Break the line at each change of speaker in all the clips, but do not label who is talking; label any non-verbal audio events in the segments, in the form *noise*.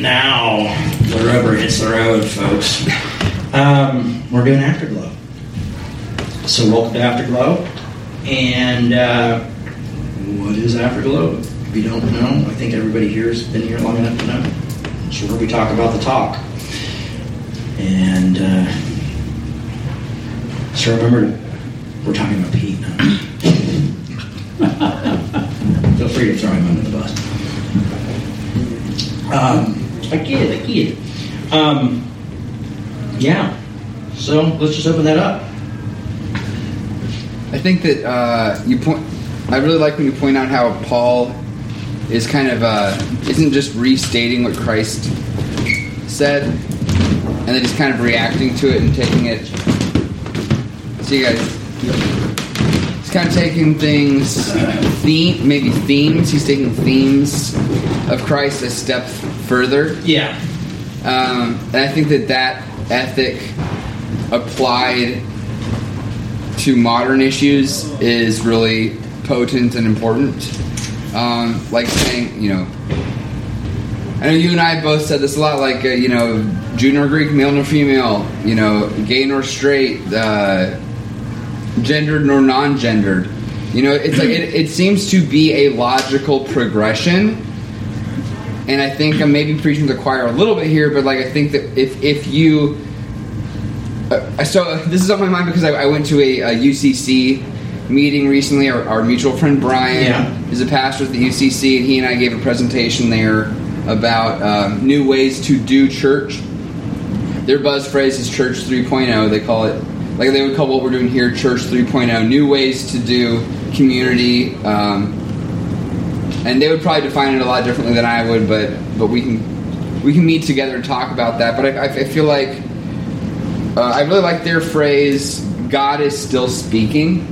now the rubber hits the road, folks. Um, we're doing Afterglow. So, welcome to Afterglow. And uh, what is Afterglow? If you don't know, I think everybody here has been here long enough to know. It's where we talk about the talk. And uh, so remember, we're talking about Pete. *laughs* Feel free to throw him under the bus. Um, I get it, I get. Um, yeah. So let's just open that up.
I think that uh, you point. I really like when you point out how Paul is kind of uh, isn't just restating what Christ said, and then just kind of reacting to it and taking it. See, you guys. He's kind of taking things, theme, maybe themes. He's taking themes of Christ a step further.
Yeah.
Um, and I think that that ethic applied to modern issues is really potent and important. Um, like saying, you know, I know you and I both said this a lot, like, uh, you know, Jew nor Greek, male nor female, you know, gay nor straight, uh, gendered nor non gendered. You know, it's like, it, it seems to be a logical progression and I think I'm maybe preaching to the choir a little bit here, but like I think that if if you uh, so uh, this is on my mind because I, I went to a, a, UCC meeting recently. Our, our mutual friend Brian
yeah.
is a pastor at the UCC, and he and I gave a presentation there about um, new ways to do church. Their buzz phrase is Church 3.0. They call it like they would call what we're doing here Church 3.0. New ways to do community. Um, and they would probably define it a lot differently than I would, but but we can we can meet together and talk about that. But I, I feel like uh, I really like their phrase "God is still speaking."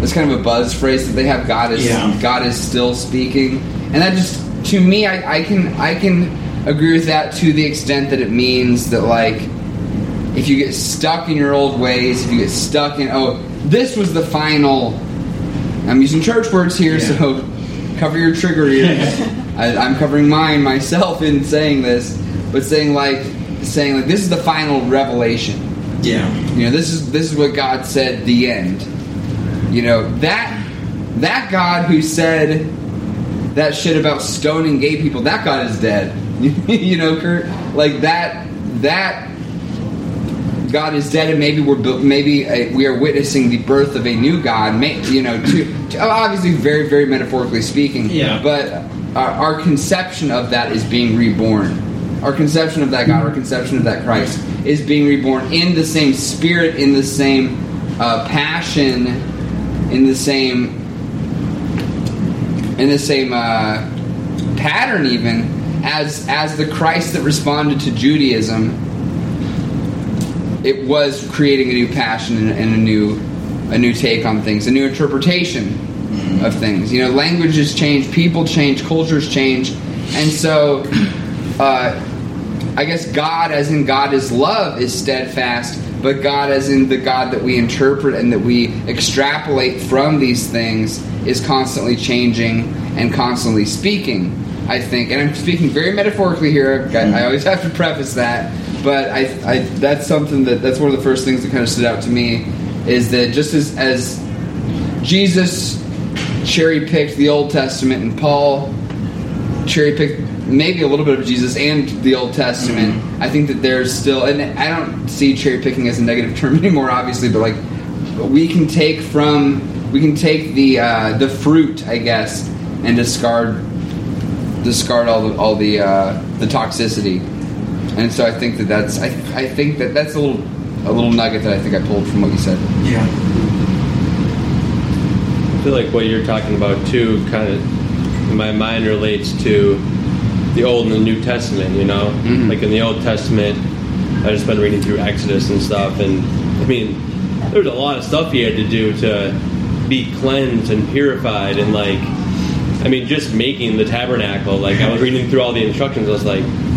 That's kind of a buzz phrase that they have. God is
yeah.
God is still speaking, and that just to me, I, I can I can agree with that to the extent that it means that like if you get stuck in your old ways, if you get stuck in oh this was the final. I'm using church words here,
yeah.
so cover your trigger ears. *laughs* I, I'm covering mine myself in saying this, but saying like saying like this is the final revelation.
Yeah.
You know, this is this is what God said. The end. You know that that God who said that shit about stoning gay people. That God is dead. *laughs* you know, Kurt. Like that. That God is dead, and maybe we're maybe a, we are witnessing the birth of a new God. May, you know, to, to, obviously very very metaphorically speaking.
Yeah.
But our, our, conception of that is being reborn. Our conception of that God, our conception of that Christ, is being reborn in the same spirit, in the same uh, passion, in the same in the same uh, pattern, even as as the Christ that responded to Judaism it was creating a new passion and, and, a new a new take on things, a new interpretation mm-hmm. of things. You know, languages change, people change, cultures change, and so uh, I guess God, as in God is love, is steadfast, but God, as in the God that we interpret and that we extrapolate from these things, is constantly changing and constantly speaking. I think, and I'm speaking very metaphorically here. I always have to preface that but I, I that's something that that's one of the first things that kind of stood out to me is that just as as Jesus cherry picked the Old Testament and Paul cherry picked maybe a little bit of Jesus and the Old Testament, mm-hmm. I think that there's still and I don't see cherry picking as a negative term *laughs* anymore, obviously, but like we can take from we can take the uh, the fruit, I guess, and discard discard all the all the uh, the toxicity and so I think that that's I, I think that that's a little a little nugget that I think I pulled from what you said.
Yeah.
I feel like what you're talking about too, kind of in my mind relates to the Old and the New Testament. You know, mm-hmm. like in the Old Testament, I just been reading through Exodus and stuff, and I mean, there's a lot of stuff you had to do to be cleansed and purified, and like, I mean, just making the tabernacle. Like I was reading through all the instructions, I was like, wow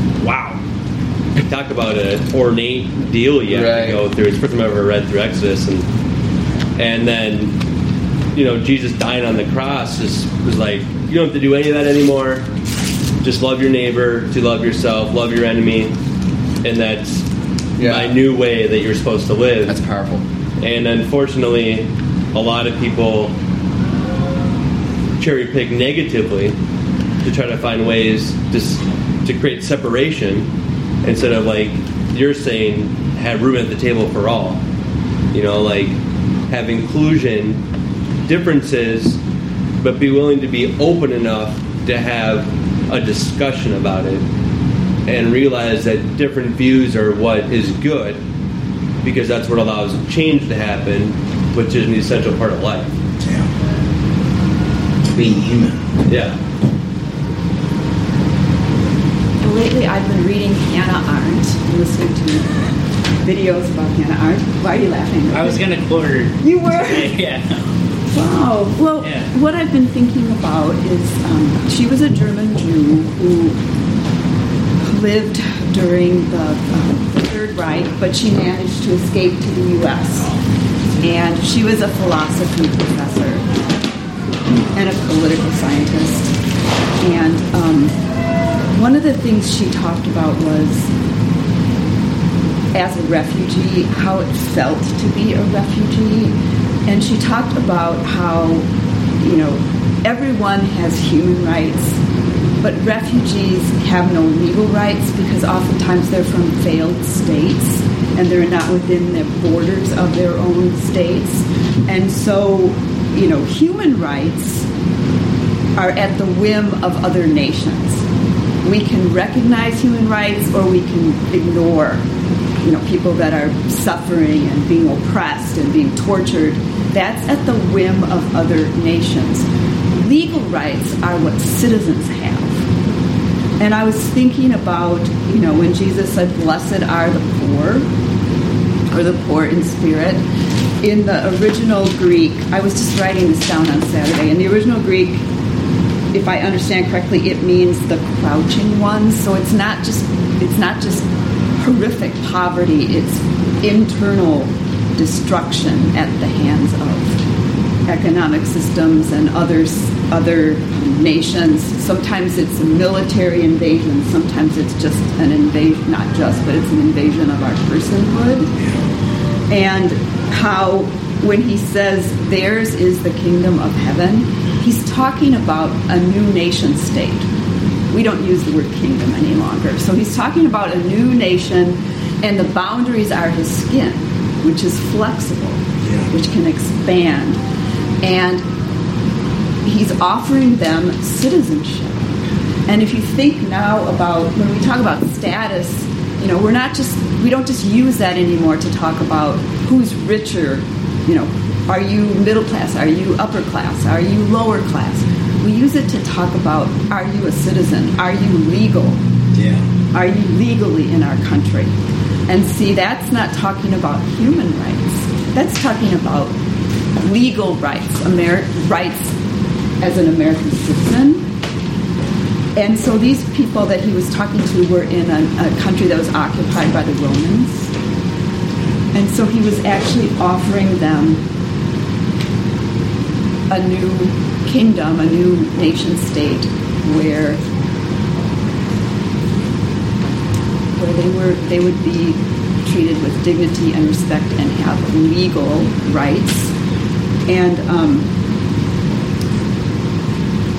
talk about an ornate deal you have right. to go through. It's the first time I've ever read through Exodus, and and then you know Jesus dying on the cross just was like you don't have to do any of that anymore. just love your neighbor, to love yourself, love your enemy, and that's
Yeah.
my new way that you're supposed to live.
That's powerful.
And unfortunately, a lot of people cherry pick negatively to try to find ways to, to create separation instead of like you're saying have room at the table for all. You know, like have inclusion, differences, but be willing to be open enough to have a discussion about it and realize that different views are what is good because that's what allows change to happen, which is an essential part of life.
Yeah. Being human.
Yeah.
Lately, I've been reading Hannah Arendt and listening to videos about Hannah Arendt. Why are you laughing?
I was gonna quote her.
You were? *laughs*
yeah.
Wow. Well,
Yeah.
what I've been thinking about is um, she was a German Jew who lived during the, um, the Third Reich, but she managed to escape to the U.S. And she was a philosophy professor and a political scientist. And um, one of the things she talked about was as a refugee, how it felt to be a refugee. And she talked about how, you know, everyone has human rights, but refugees have no legal rights because oftentimes they're from failed states and they're not within the borders of their own states. And so, you know, human rights are at the whim of other nations. We can recognize human rights or we can ignore, you know, people that are suffering and being oppressed and being tortured. That's at the whim of other nations. Legal rights are what citizens have. And I was thinking about, you know, when Jesus said, Blessed are the poor, or the poor in spirit. In the original Greek, I was just writing this down on Saturday. In the original Greek, if I understand correctly, it means the crouching ones. So it's not just it's not just horrific poverty; it's internal destruction at the hands of economic systems and others other nations. Sometimes it's a military invasion. Sometimes it's just an invasion, not just, but it's an invasion of our personhood. And how when he says theirs is the kingdom of heaven, he's talking about a new nation state. We don't use the word kingdom any longer. So he's talking about a new nation, and the boundaries are his skin, which is flexible, which can expand. And he's offering them citizenship. And if you think now about when we talk about status, you know, we're not just we don't just use that anymore to talk about who's richer, you know, are you middle class, are you upper class, are you lower class? We use it to talk about are you a citizen? Are you legal?
Yeah.
Are you legally in our country? And see, that's not talking about human rights. That's talking about legal rights, Ameri- rights as an American citizen. And so these people that he was talking to were in a, a country that was occupied by the Romans. And so he was actually offering them a new kingdom, a new nation state where where they were they would be treated with dignity and respect and have legal rights. And um,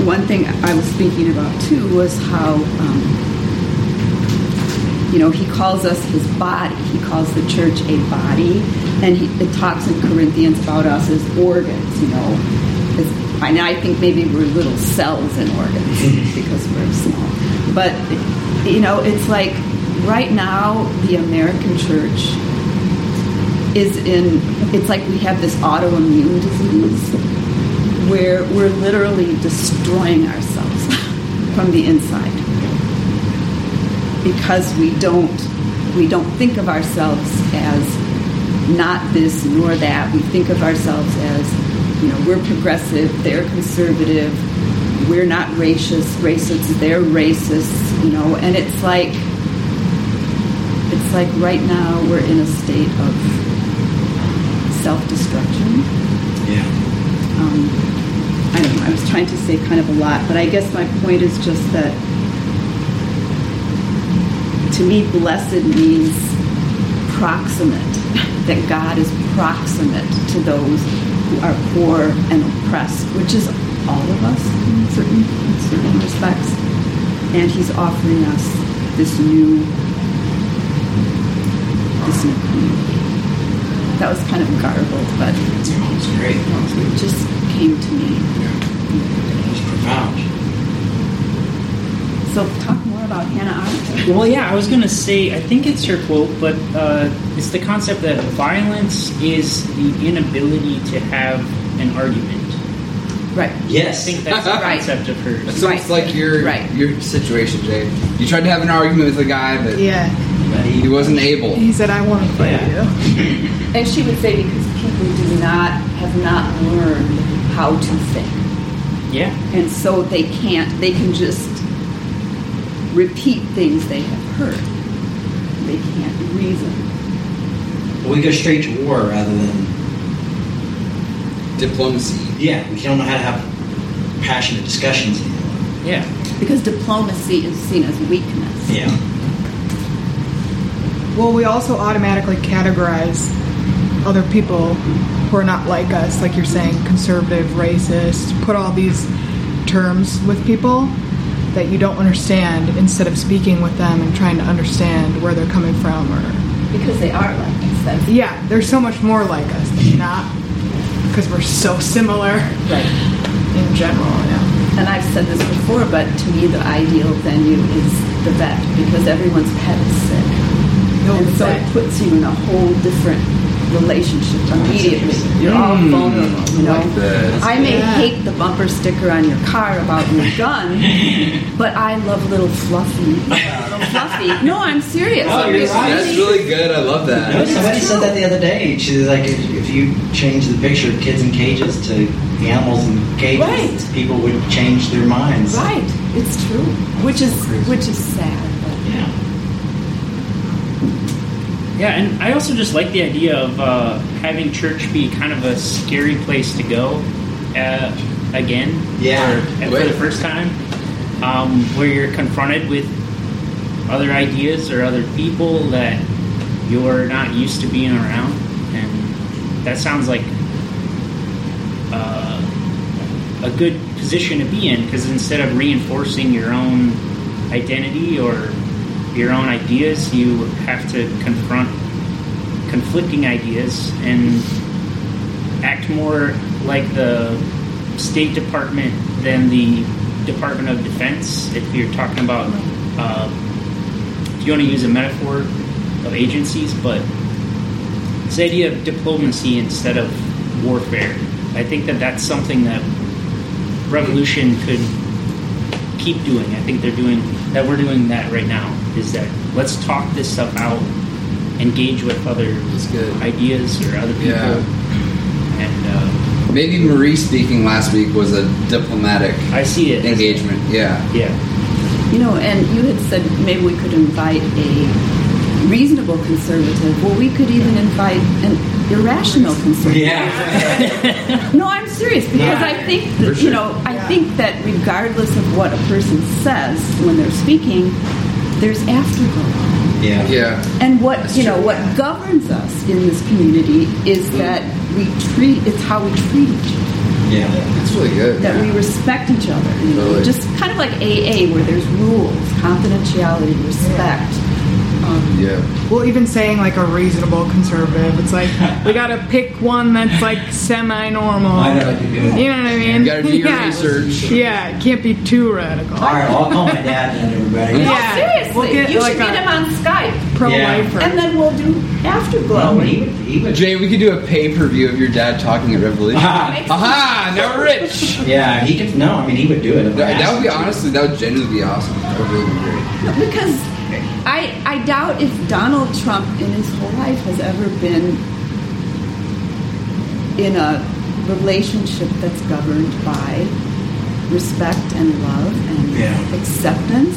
one thing I was thinking about too was how um, you know he calls us his body. He calls the church a body, and he, it talks in Corinthians about us as organs. You know, and I think maybe we're little cells in organs *laughs* because we're small. But you know, it's like right now the American church is in. It's like we have this autoimmune disease where we're literally destroying ourselves *laughs* from the inside because we don't we don't think of ourselves as not this nor that. We think of ourselves as you know we're progressive, they're conservative, we're not racist, racists, they're racist, you know, and it's like it's like right now we're in a state of self-destruction.
Yeah.
Um, I don't know. I was trying to say kind of a lot, but I guess my point is just that to me, blessed means proximate, *laughs* that God is proximate to those who are poor and oppressed, which is all of us in certain, in certain respects. And He's offering us this new, this new community. That was kind of garbled, but
It
just came to me.
It was profound.
So talk more about Hannah Arendt.
Well, yeah, I was going to say, I think it's her quote, but uh, it's the concept that violence is the inability to have an argument.
Right.
Yes.
I think that's the *laughs*
Right.
concept of hers.
That sounds like your
Right.
your situation, Jay. You tried to have an argument with a guy, but
Yeah.
He
he,
wasn't able.
He said, I want to fight
Yeah.
you. *laughs*
And she would say because people do not have not learned how to think.
Yeah.
And so they can't they can just repeat things they have heard. They can't reason.
we go straight to war rather than
Diplomacy.
yeah. We don't know how to have passionate discussions anymore.
Yeah.
Because diplomacy is seen as weakness.
Yeah.
Well, we also automatically categorize other people who are not like us, like you're saying, conservative, racist, put all these terms with people that you don't understand instead of speaking with them and trying to understand where they're coming from or
Because they are like us. That's
yeah, they're so much more like us than not because we're so similar
right.
in general, yeah.
And I've said this before, but to me the ideal venue is the vet because everyone's pet is sick.
No,
and so it puts you in a whole different relationship immediately. You're all
Mm,
vulnerable, you know. I may hate the bumper sticker on your car about your gun, *laughs* but I love little fluffy, little fluffy. *laughs* No, I'm serious.
Oh, you're right.
That's really good. I love
No,
that.
somebody said that the other day. She's like, if, if you change the picture of kids in cages to animals in cages,
Right.
people would change their minds.
Right, it's true. Which is which is sad. But
Yeah.
Yeah, and I also just like the idea of uh, having church be kind of a scary place to go uh, again.
Yeah.
For, for the first time. Um, where you're confronted with other ideas or other people that you're not used to being around. And that sounds like uh, a good position to be in because instead of reinforcing your own identity or your own ideas, you have to confront conflicting ideas and act more like the State Department than the Department of Defense. If you're talking about, uh, if you want to use a metaphor of agencies, but this idea of diplomacy instead of warfare. I think that that's something that revolution could keep doing. I think they're doing that. We're doing that right now. Is that let's talk this stuff out, engage with other
good.
ideas or other people,
Yeah.
and uh,
Maybe Marie speaking last week was a diplomatic
I see it. as-
engagement. Yeah.
Yeah,
you know, and you had said maybe we could invite a reasonable conservative. Well, we could even invite an irrational conservative.
Yeah. *laughs*
No, I'm serious because I think that,
sure.
you know I
Yeah.
think that regardless of what a person says when they're speaking, there's afterglow.
yeah.
Yeah.
And what
That's
you know,
true.
what governs us in this community is mm-hmm. that we treat. It's how we treat each other.
Yeah.
That's really good.
That we respect each other. You know,
Totally.
just kind of like AA, where there's rules, confidentiality, respect. Um,
Yeah.
Well, even saying like a reasonable conservative, it's like we gotta pick one that's like semi-normal.
I know, I do.
You know what I mean?
You gotta do your *laughs*
yeah.
research.
Yeah, it can't be too radical.
All right, well, I'll call my dad and everybody.
Yeah.
No, seriously,
We'll get
you
like
should get
a-
him on Skype,
Pro-lifer.
and then we'll do afterglow.
Well, he would, he would.
Jay, we could do a pay per view of your dad talking at Revolution. *laughs*
Ah,
Aha! Now we're rich. *laughs*
yeah, he could. No, I mean he would do it.
That, that would be
asked him to.
honestly, that would genuinely be awesome. That would really be great.
Because I, I doubt if Donald Trump in his whole life has ever been in a relationship that's governed by respect and love and
Yeah.
acceptance.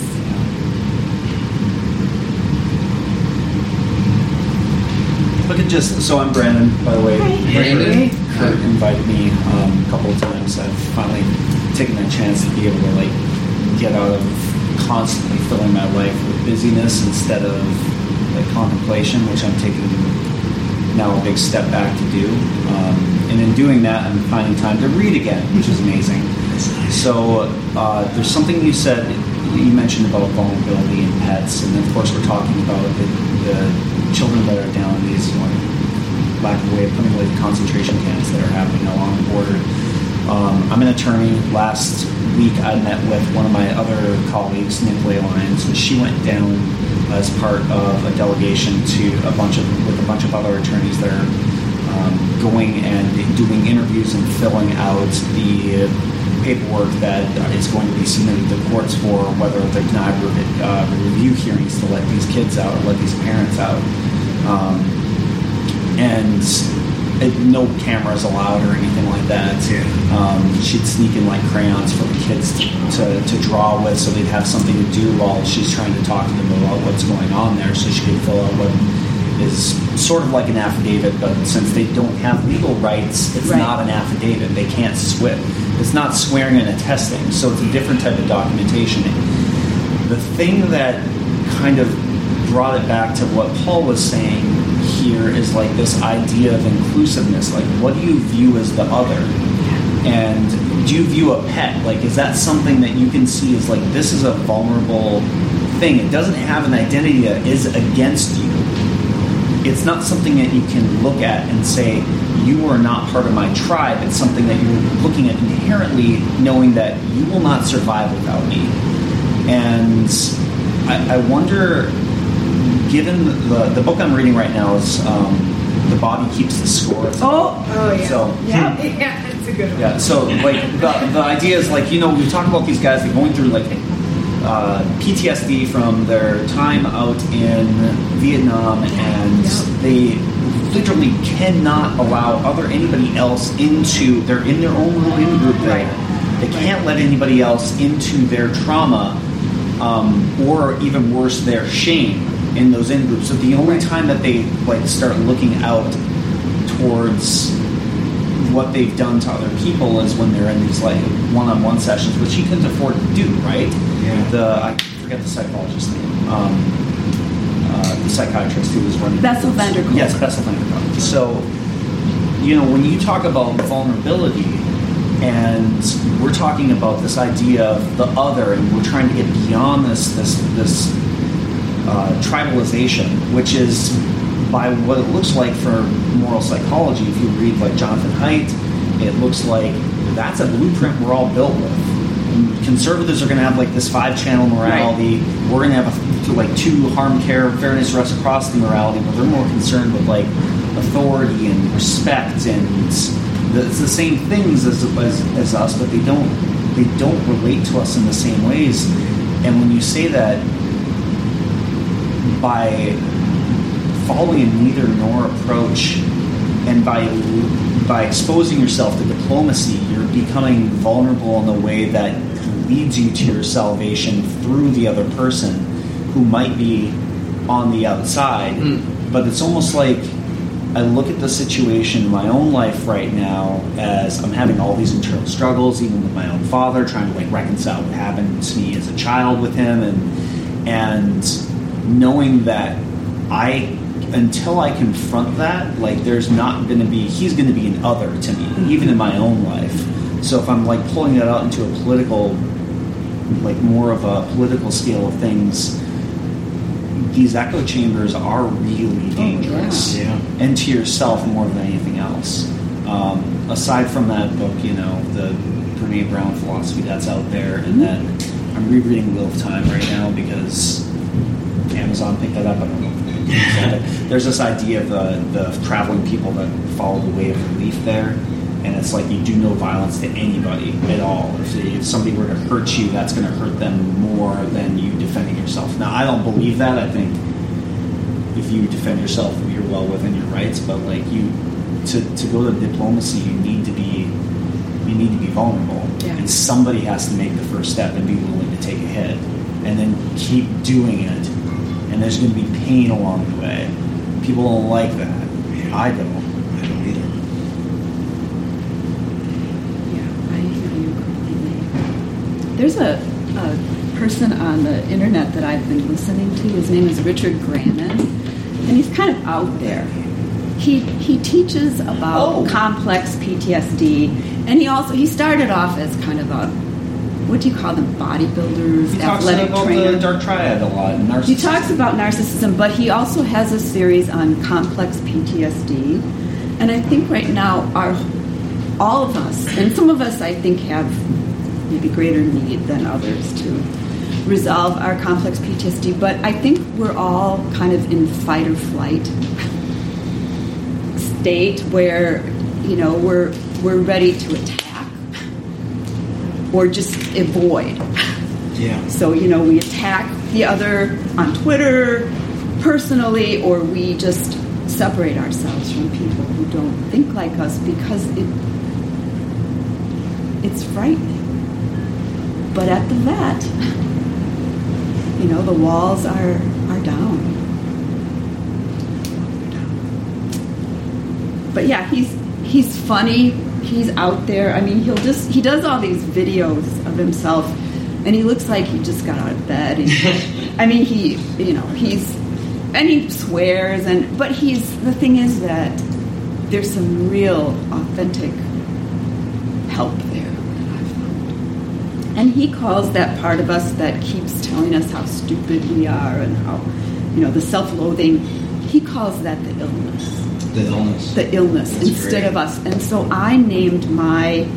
Look at just so I'm Brandon, by the way.
Brandon?
Kurt invited me um, a couple of times. I've finally taken that chance to be able to like get out of constantly filling my life with busyness instead of like contemplation, which I'm taking now a big step back to do. Um, and in doing that, I'm finding time to read again, which is amazing. So uh, there's something you said, you mentioned about vulnerability in pets, and of course we're talking about the, the children that are down in these, know, lack of way of putting away the concentration camps that are happening along the border. Um, I'm an attorney. Last week I met with one of my other colleagues, Nicolay Lyons, and she went down as part of a delegation to a bunch of with a bunch of other attorneys that are um, going and doing interviews and filling out the paperwork that is going to be submitted to courts for whether they're denied uh, review hearings to let these kids out or let these parents out. Um, and no cameras allowed or anything like that. Um, she'd sneak in like crayons for the kids to, to, to draw with so they'd have something to do while she's trying to talk to them about what's going on there so she could fill out what is sort of like an affidavit, but since they don't have legal rights, it's
Right.
not an affidavit. They can't swear. It's not swearing and attesting, so it's a different type of documentation. The thing that kind of brought it back to what Paul was saying here is like this idea of inclusiveness. Like, what do you view as the other? And do you view a pet? Like, is that something that you can see as like this is a vulnerable thing? It doesn't have an identity that is against you. It's not something that you can look at and say, you are not part of my tribe. It's something that you're looking at inherently, knowing that you will not survive without me. And I, I wonder, given the, the book I'm reading right now is um, The Body Keeps the Score.
Oh, oh yeah.
So-
yeah, yeah, it's a good one.
Yeah, so like the, the idea is like you know we talk about these guys that are going through like uh, PTSD from their time out in Vietnam, and
Yeah.
they literally cannot allow other anybody else into. They're in their own little in group there.
Right.
They can't let anybody else into their trauma, um, or even worse, their shame in those in groups. So the only time that they like start looking out towards what they've done to other people is when they're in these like one-on-one sessions, which he couldn't afford to do, right?
Yeah.
The I forget the psychologist's name, um, uh, the psychiatrist who was running.
Bessel van der Kolk.
Yes, Bessel van der Kolk. So, you know, when you talk about vulnerability, and we're talking about this idea of the other, and we're trying to get beyond this this this uh, tribalization, which is by what it looks like for moral psychology. If you read like Jonathan Haidt, it looks like that's a blueprint we're all built with. Conservatives are going to have like this five-channel morality. We're going to have a, like two harm, care, fairness, reciprocity morality, but they're more concerned with like authority and respect and the, it's the same things as, as, as us, but they don't they don't relate to us in the same ways. And when you say that by following a neither nor approach and by by exposing yourself to diplomacy you're becoming vulnerable in a way that leads you to your salvation through the other person who might be on the outside. Hmm. But it's almost like I look at the situation in my own life right now as I'm having all these internal struggles, even with my own father, trying to like reconcile what happened to me as a child with him, and and knowing that I until I confront that, like there's not going to be he's going to be an other to me, even in my own life. So if I'm like pulling that out into a political, like more of a political scale of things, these echo chambers are really dangerous
Yeah.
and to yourself more than anything else. Um, aside from that book, you know, the Brene Brown philosophy that's out there, and then I'm rereading Wheel of Time right now because Amazon picked that up. I don't know. if There's this idea of the, the traveling people that follow the Way of the Leaf there, and it's like you do no violence to anybody at all. If, if somebody were to hurt you, that's going to hurt them more than you defending yourself. Now, I don't believe that. I think if you defend yourself, you're well within your rights. But like you, to, to go to diplomacy, you need to be you need to be vulnerable,
Yeah.
and somebody has to make the first step and be willing to take a hit, and then keep doing it. And there's going to be pain along the way. People don't like that. I don't.
I don't either.
Yeah, I hear you completely. There's a, a person on the internet that I've been listening to. His name is Richard Grannon, and he's kind of out there. He he teaches about
Oh.
complex PTSD, and he also he started off as kind of a what do you call them bodybuilders,
He talks about
trainer.
the dark triad a lot. and
He
narcissism.
talks about narcissism, but he also has a series on complex PTSD. And I think right now, our all of us, and some of us, I think, have maybe greater need than others to resolve our complex PTSD. But I think we're all kind of in fight or flight state where you know we're we're ready to attack or just avoid.
Yeah.
So, you know, we attack the other on Twitter, personally, or we just separate ourselves from people who don't think like us because it it's frightening. But at the vet, you know, the walls are are down. But yeah, he's he's funny. He's out there. I mean, he'll just he does all these videos of himself, and he looks like he just got out of bed. And, *laughs* I mean, he you know he's and he swears and but he's the thing is that there's some real authentic help there. that I've found. And he calls that part of us that keeps telling us how stupid we are and how, you know, the self loathing, he calls that the illness
The illness.
the illness
That's
instead
great.
of us. And so I named my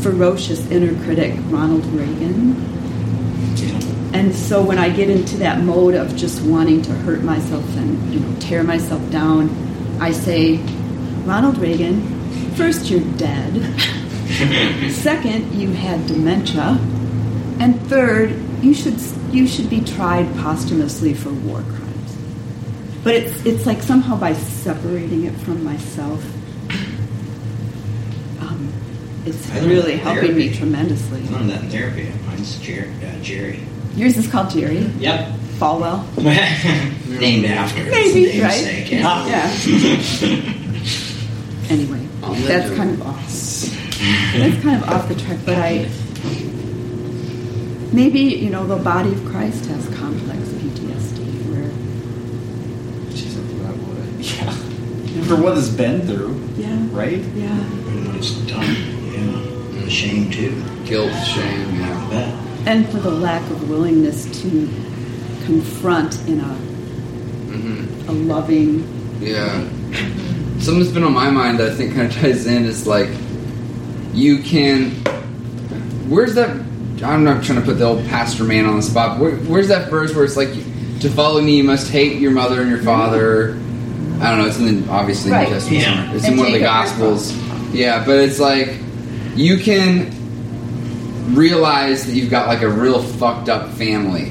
ferocious inner critic Ronald Reagan.
Yeah.
And so when I get into that mode of just wanting to hurt myself and you know tear myself down, I say, Ronald Reagan, first you're dead. *laughs* Second, you had dementia. And third, you should you should be tried posthumously for war crimes. But it's it's like somehow by separating it from myself, um, it's really
that in
helping me tremendously.
I learned that in therapy. Mine's Jerry. Uh, Jerry.
Yours is called Jerry
Yep.
Falwell. *laughs*
Named after.
Maybe,
It's
right?
namesake, yeah.
Yeah. *laughs* anyway,
On the
that's kind of off. That's kind of off the track, but I maybe you know the body of Christ has complex PTSD where
She's a flat wood. Yeah.
you know,
For what it's been through,
yeah,
right?
yeah,
It's done. Yeah. The shame too.
Guilt, shame,
I
yeah.
bet.
and for the lack of willingness to confront in a
hmm
a loving
Yeah. Something that's been on my mind that I think kind of ties in is like, you can. Where's that? I'm not trying to put the old pastor man on the spot. Where, where's that verse where it's like, to follow me, you must hate your mother and your father? I don't know. It's in the, obviously
Right.
New Testament.
Yeah.
It's
And
in one of the
take up your
Gospels. Yeah, but it's like you can realize that you've got like a real fucked up family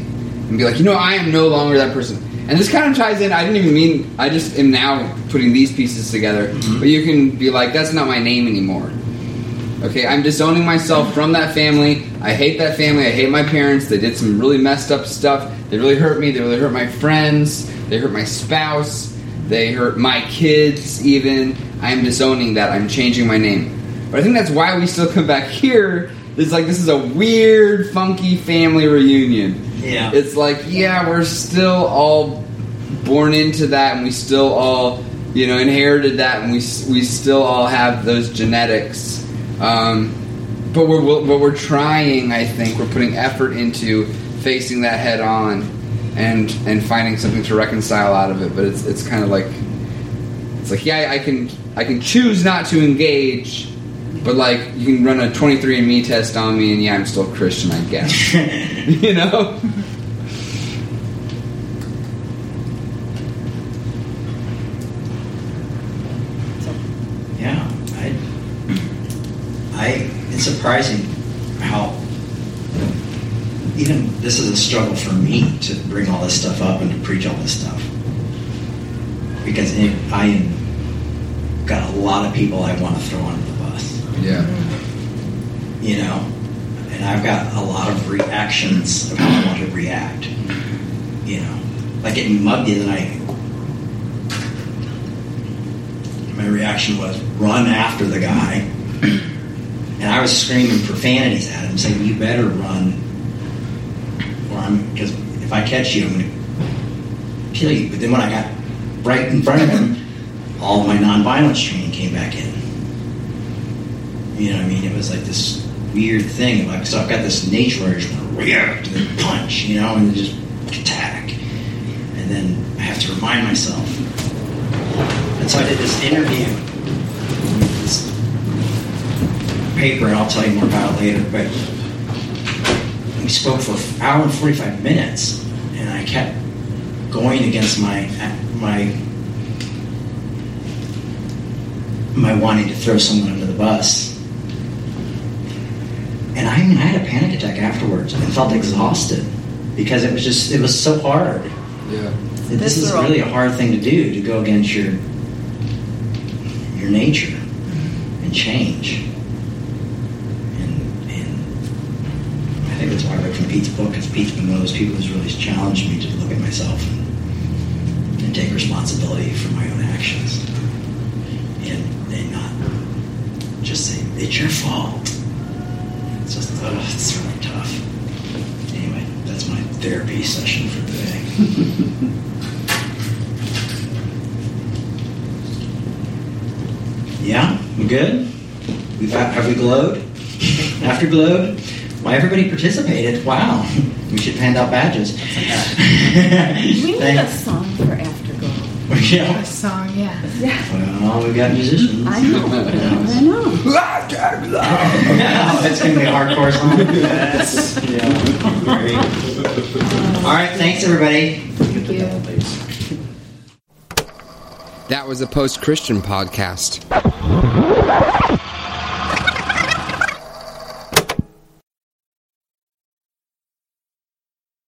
and be like, you know, I am no longer that person. And this kind of ties in. I didn't even mean. I just am now putting these pieces together. Mm-hmm. But you can be like, that's not my name anymore. Okay, I'm disowning myself from that family. I hate that family. I hate my parents. They did some really messed up stuff. They really hurt me. They really hurt my friends. They hurt my spouse. They hurt my kids, even. I'm disowning that. I'm changing my name. But I think that's why we still come back here. It's like this is a weird, funky family reunion.
Yeah.
It's like, yeah, we're still all born into that, and we still all, you know, inherited that, and we we still all have those genetics. Um, but we're but we're trying. I think we're putting effort into facing that head on, and and finding something to reconcile out of it. But it's it's kind of like it's like yeah, I can I can choose not to engage. But like you can run a 23andMe test on me, and yeah, I'm still a Christian, I guess. *laughs* *laughs* you know.
Yeah, I, I, it's surprising how even this is a struggle for me to bring all this stuff up and to preach all this stuff because it, I got a lot of people I want to throw under the bus,
Yeah.
you know, and I've got a lot of reactions of how I want to react, you know, like getting mugged the other night. My reaction was run after the guy. And I was screaming profanities at him, saying, You better run Because if I catch you, I'm going to kill you. But then when I got right in front of him, all my nonviolence training came back in. You know what I mean? It was like this weird thing. Like, so I've got this nature where I just want to react and punch, you know, and just attack. And then I have to remind myself. And so I did this interview, this paper, and I'll tell you more about it later, but we spoke for an hour and 45 minutes, and I kept going against my, my, my wanting to throw someone under the bus. And I, mean, I had a panic attack afterwards and felt exhausted because it was just, it was so hard.
Yeah.
This is really a hard thing to do to go against your your nature and change. And, and I think that's why I read from Pete's book, because Pete's been one of those people who's really challenged me to look at myself and, and take responsibility for my own actions. And, and not just say, it's your fault. It's just, ugh, it's really tough. Anyway, that's my therapy session for today. *laughs* Yeah, we good? We've have we glowed? Afterglowed? Why everybody participated? Wow, *laughs* we should hand out badges. *laughs*
We need a song for Afterglow. *laughs*
Yeah.
A song, yeah.
Yeah,
Well, we've got musicians.
I know. I know.
Oh, it's gonna be a hardcore song. That's yeah. Great. All right, thanks everybody.
Thank you.
That was a post Christian podcast.